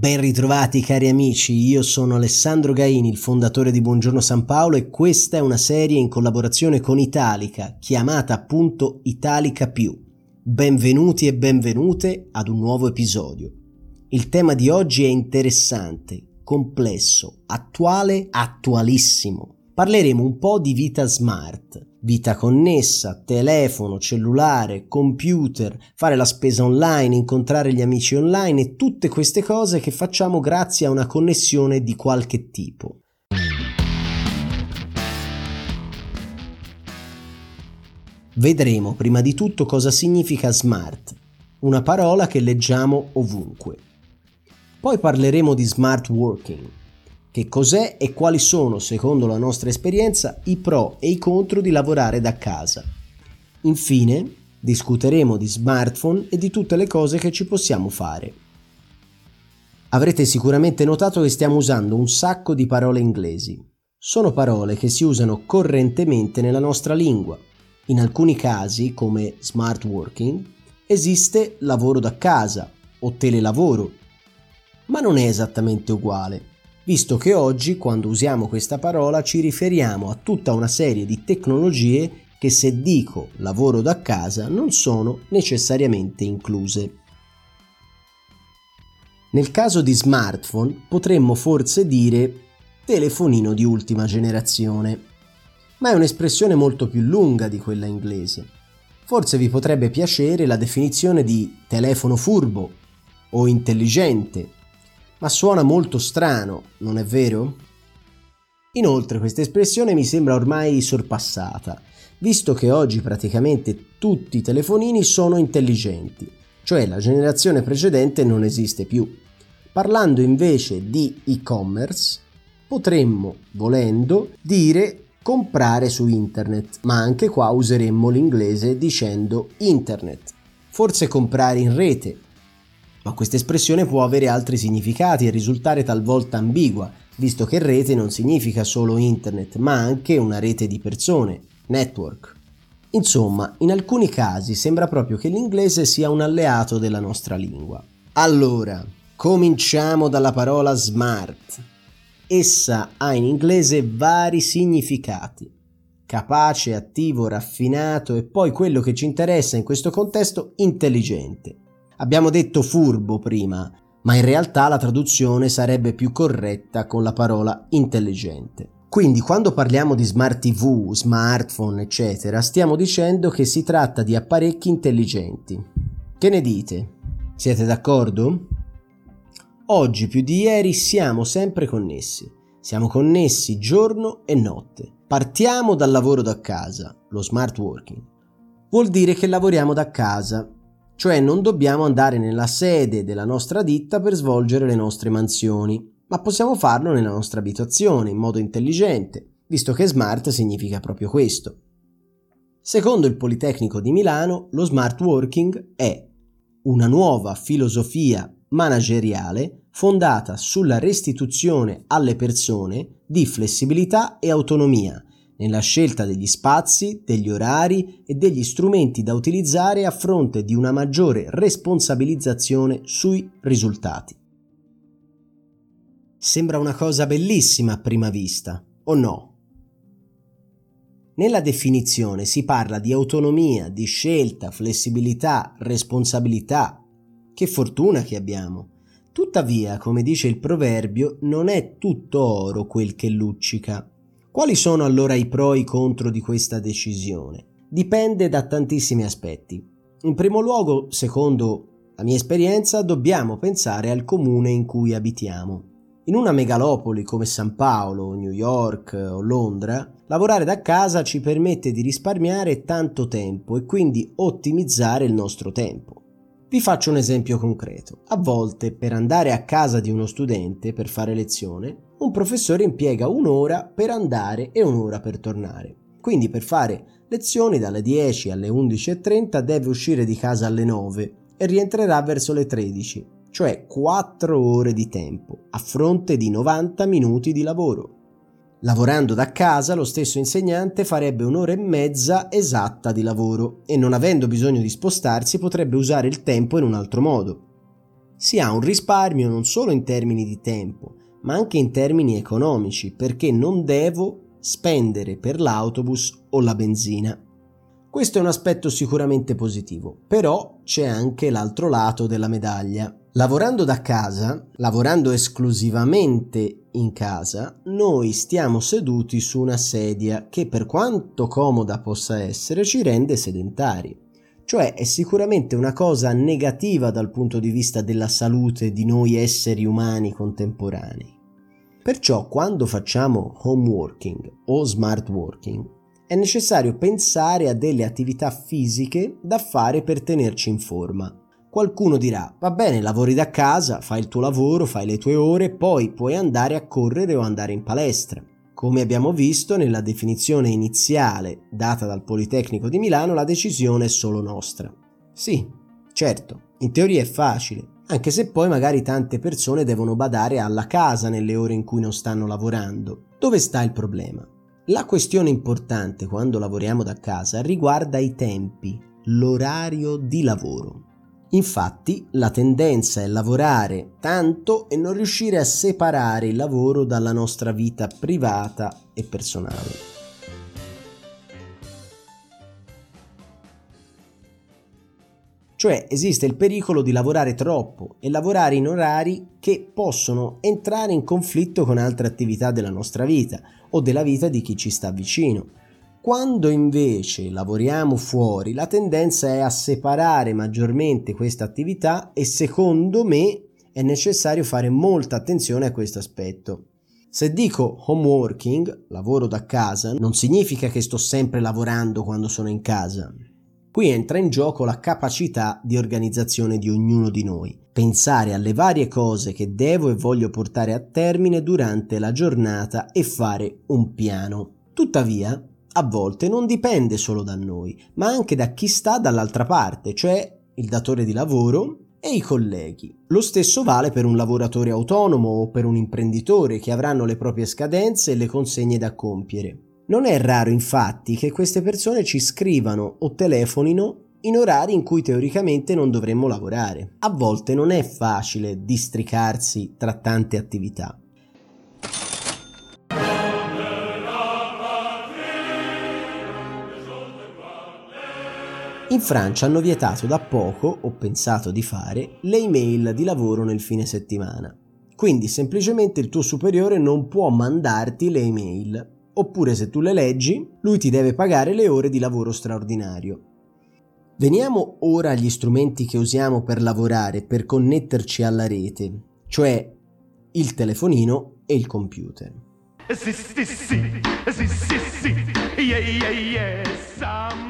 Ben ritrovati cari amici, io sono Alessandro Gaini, il fondatore di Buongiorno San Paolo e questa è una serie in collaborazione con Italica, chiamata appunto Italica Più. Benvenuti e benvenute ad un nuovo episodio. Il tema di oggi è interessante, complesso, attuale, attualissimo. Parleremo un po' di vita smart, vita connessa, telefono, cellulare, computer, fare la spesa online, incontrare gli amici online e tutte queste cose che facciamo grazie a una connessione di qualche tipo. Vedremo prima di tutto cosa significa smart, una parola che leggiamo ovunque. Poi parleremo di smart working, che cos'è e quali sono, secondo la nostra esperienza, i pro e i contro di lavorare da casa. Infine, discuteremo di smartphone e di tutte le cose che ci possiamo fare. Avrete sicuramente notato che stiamo usando un sacco di parole inglesi. Sono parole che si usano correntemente nella nostra lingua. In alcuni casi, come smart working, esiste lavoro da casa o telelavoro, ma non è esattamente uguale visto che oggi quando usiamo questa parola ci riferiamo a tutta una serie di tecnologie che se dico lavoro da casa non sono necessariamente incluse. Nel caso di smartphone potremmo forse dire telefonino di ultima generazione, ma è un'espressione molto più lunga di quella inglese. Forse vi potrebbe piacere la definizione di telefono furbo o intelligente ma suona molto strano, non è vero? Inoltre questa espressione mi sembra ormai sorpassata, visto che oggi praticamente tutti i telefonini sono intelligenti, cioè la generazione precedente non esiste più. Parlando invece di e-commerce, potremmo, volendo, dire comprare su internet, ma anche qua useremmo l'inglese dicendo internet. Forse comprare in rete, ma questa espressione può avere altri significati e risultare talvolta ambigua, visto che rete non significa solo internet, ma anche una rete di persone, network. Insomma, in alcuni casi sembra proprio che l'inglese sia un alleato della nostra lingua. Allora, cominciamo dalla parola smart. Essa ha in inglese vari significati. Capace, attivo, raffinato e poi quello che ci interessa in questo contesto, intelligente. Abbiamo detto furbo prima, ma in realtà la traduzione sarebbe più corretta con la parola intelligente. Quindi quando parliamo di smart TV, smartphone, eccetera, stiamo dicendo che si tratta di apparecchi intelligenti. Che ne dite? Siete d'accordo? Oggi più di ieri siamo sempre connessi. Siamo connessi giorno e notte. Partiamo dal lavoro da casa, lo smart working. Vuol dire che lavoriamo da casa cioè non dobbiamo andare nella sede della nostra ditta per svolgere le nostre mansioni, ma possiamo farlo nella nostra abitazione in modo intelligente, visto che smart significa proprio questo. Secondo il Politecnico di Milano, lo smart working è una nuova filosofia manageriale fondata sulla restituzione alle persone di flessibilità e autonomia nella scelta degli spazi, degli orari e degli strumenti da utilizzare a fronte di una maggiore responsabilizzazione sui risultati. Sembra una cosa bellissima a prima vista, o no? Nella definizione si parla di autonomia, di scelta, flessibilità, responsabilità. Che fortuna che abbiamo! Tuttavia, come dice il proverbio, non è tutto oro quel che luccica. Quali sono allora i pro e i contro di questa decisione? Dipende da tantissimi aspetti. In primo luogo, secondo la mia esperienza, dobbiamo pensare al comune in cui abitiamo. In una megalopoli come San Paolo, New York o Londra, lavorare da casa ci permette di risparmiare tanto tempo e quindi ottimizzare il nostro tempo. Vi faccio un esempio concreto. A volte per andare a casa di uno studente per fare lezione, un professore impiega un'ora per andare e un'ora per tornare. Quindi per fare lezioni dalle 10 alle 11.30 deve uscire di casa alle 9 e rientrerà verso le 13, cioè 4 ore di tempo, a fronte di 90 minuti di lavoro. Lavorando da casa, lo stesso insegnante farebbe un'ora e mezza esatta di lavoro e non avendo bisogno di spostarsi potrebbe usare il tempo in un altro modo. si ha un risparmio non solo in termini di tempo, ma anche in termini economici, perché non devo spendere per l'autobus o la benzina. Questo è un aspetto sicuramente positivo, però c'è anche l'altro lato della medaglia. Lavorando da casa, lavorando esclusivamente in casa, noi stiamo seduti su una sedia che per quanto comoda possa essere ci rende sedentari. Cioè è sicuramente una cosa negativa dal punto di vista della salute di noi esseri umani contemporanei. Perciò quando facciamo home working o smart working è necessario pensare a delle attività fisiche da fare per tenerci in forma Qualcuno dirà, va bene, lavori da casa, fai il tuo lavoro, fai le tue ore, poi puoi andare a correre o andare in palestra. Come abbiamo visto nella definizione iniziale data dal Politecnico di Milano, la decisione è solo nostra. Sì, certo, in teoria è facile, anche se poi magari tante persone devono badare alla casa nelle ore in cui non stanno lavorando. Dove sta il problema? La questione importante quando lavoriamo da casa riguarda i tempi, l'orario di lavoro. Infatti la tendenza è lavorare tanto e non riuscire a separare il lavoro dalla nostra vita privata e personale. Cioè esiste il pericolo di lavorare troppo e lavorare in orari che possono entrare in conflitto con altre attività della nostra vita o della vita di chi ci sta vicino quando invece lavoriamo fuori, la tendenza è a separare maggiormente questa attività e secondo me è necessario fare molta attenzione a questo aspetto. Se dico home working, lavoro da casa, non significa che sto sempre lavorando quando sono in casa. Qui entra in gioco la capacità di organizzazione di ognuno di noi, pensare alle varie cose che devo e voglio portare a termine durante la giornata e fare un piano. Tuttavia, a volte non dipende solo da noi, ma anche da chi sta dall'altra parte, cioè il datore di lavoro e i colleghi. Lo stesso vale per un lavoratore autonomo o per un imprenditore che avranno le proprie scadenze e le consegne da compiere. Non è raro infatti che queste persone ci scrivano o telefonino in orari in cui teoricamente non dovremmo lavorare. A volte non è facile districarsi tra tante attività. In Francia hanno vietato da poco, o pensato di fare, le email di lavoro nel fine settimana. Quindi semplicemente il tuo superiore non può mandarti le email, oppure se tu le leggi, lui ti deve pagare le ore di lavoro straordinario. Veniamo ora agli strumenti che usiamo per lavorare, per connetterci alla rete, cioè il telefonino e il computer. Sì, sì, sì, sì, sì, sì, yeah, yeah, yeah,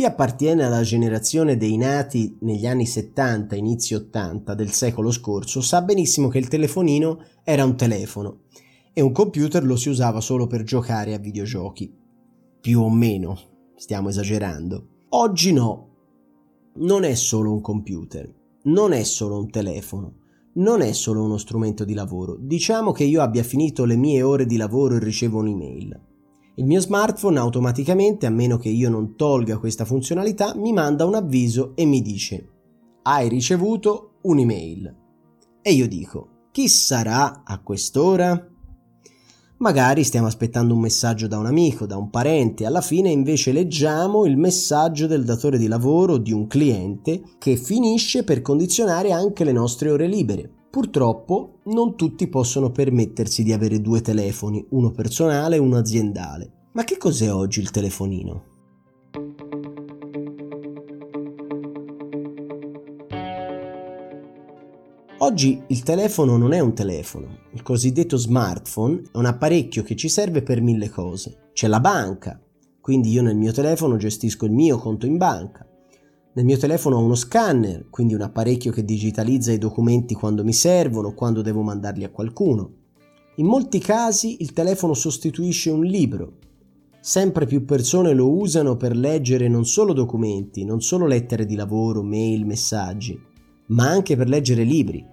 chi appartiene alla generazione dei nati negli anni 70, inizi 80 del secolo scorso sa benissimo che il telefonino era un telefono e un computer lo si usava solo per giocare a videogiochi. Più o meno, stiamo esagerando. Oggi no, non è solo un computer, non è solo un telefono, non è solo uno strumento di lavoro. Diciamo che io abbia finito le mie ore di lavoro e ricevo un'email. Il mio smartphone automaticamente, a meno che io non tolga questa funzionalità, mi manda un avviso e mi dice hai ricevuto un'email. E io dico chi sarà a quest'ora? Magari stiamo aspettando un messaggio da un amico, da un parente, alla fine invece leggiamo il messaggio del datore di lavoro di un cliente che finisce per condizionare anche le nostre ore libere. Purtroppo non tutti possono permettersi di avere due telefoni, uno personale e uno aziendale. Ma che cos'è oggi il telefonino? Oggi il telefono non è un telefono, il cosiddetto smartphone è un apparecchio che ci serve per mille cose. C'è la banca, quindi io nel mio telefono gestisco il mio conto in banca. Nel mio telefono ho uno scanner, quindi un apparecchio che digitalizza i documenti quando mi servono, quando devo mandarli a qualcuno. In molti casi il telefono sostituisce un libro. Sempre più persone lo usano per leggere non solo documenti, non solo lettere di lavoro, mail, messaggi, ma anche per leggere libri.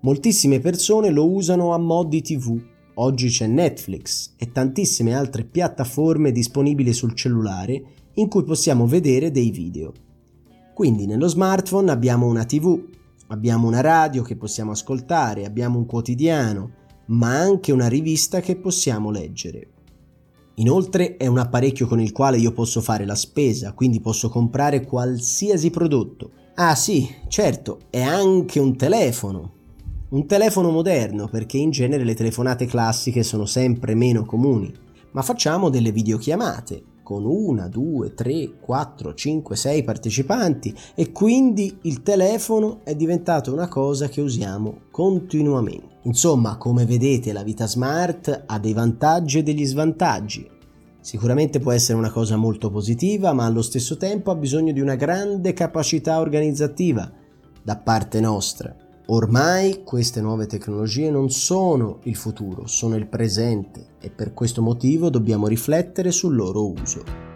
Moltissime persone lo usano a mod di TV. Oggi c'è Netflix e tantissime altre piattaforme disponibili sul cellulare in cui possiamo vedere dei video. Quindi nello smartphone abbiamo una TV, abbiamo una radio che possiamo ascoltare, abbiamo un quotidiano, ma anche una rivista che possiamo leggere. Inoltre è un apparecchio con il quale io posso fare la spesa, quindi posso comprare qualsiasi prodotto. Ah sì, certo, è anche un telefono. Un telefono moderno perché in genere le telefonate classiche sono sempre meno comuni, ma facciamo delle videochiamate con una, due, tre, quattro, cinque, sei partecipanti e quindi il telefono è diventato una cosa che usiamo continuamente. Insomma, come vedete, la vita smart ha dei vantaggi e degli svantaggi. Sicuramente può essere una cosa molto positiva, ma allo stesso tempo ha bisogno di una grande capacità organizzativa da parte nostra. Ormai queste nuove tecnologie non sono il futuro, sono il presente e per questo motivo dobbiamo riflettere sul loro uso.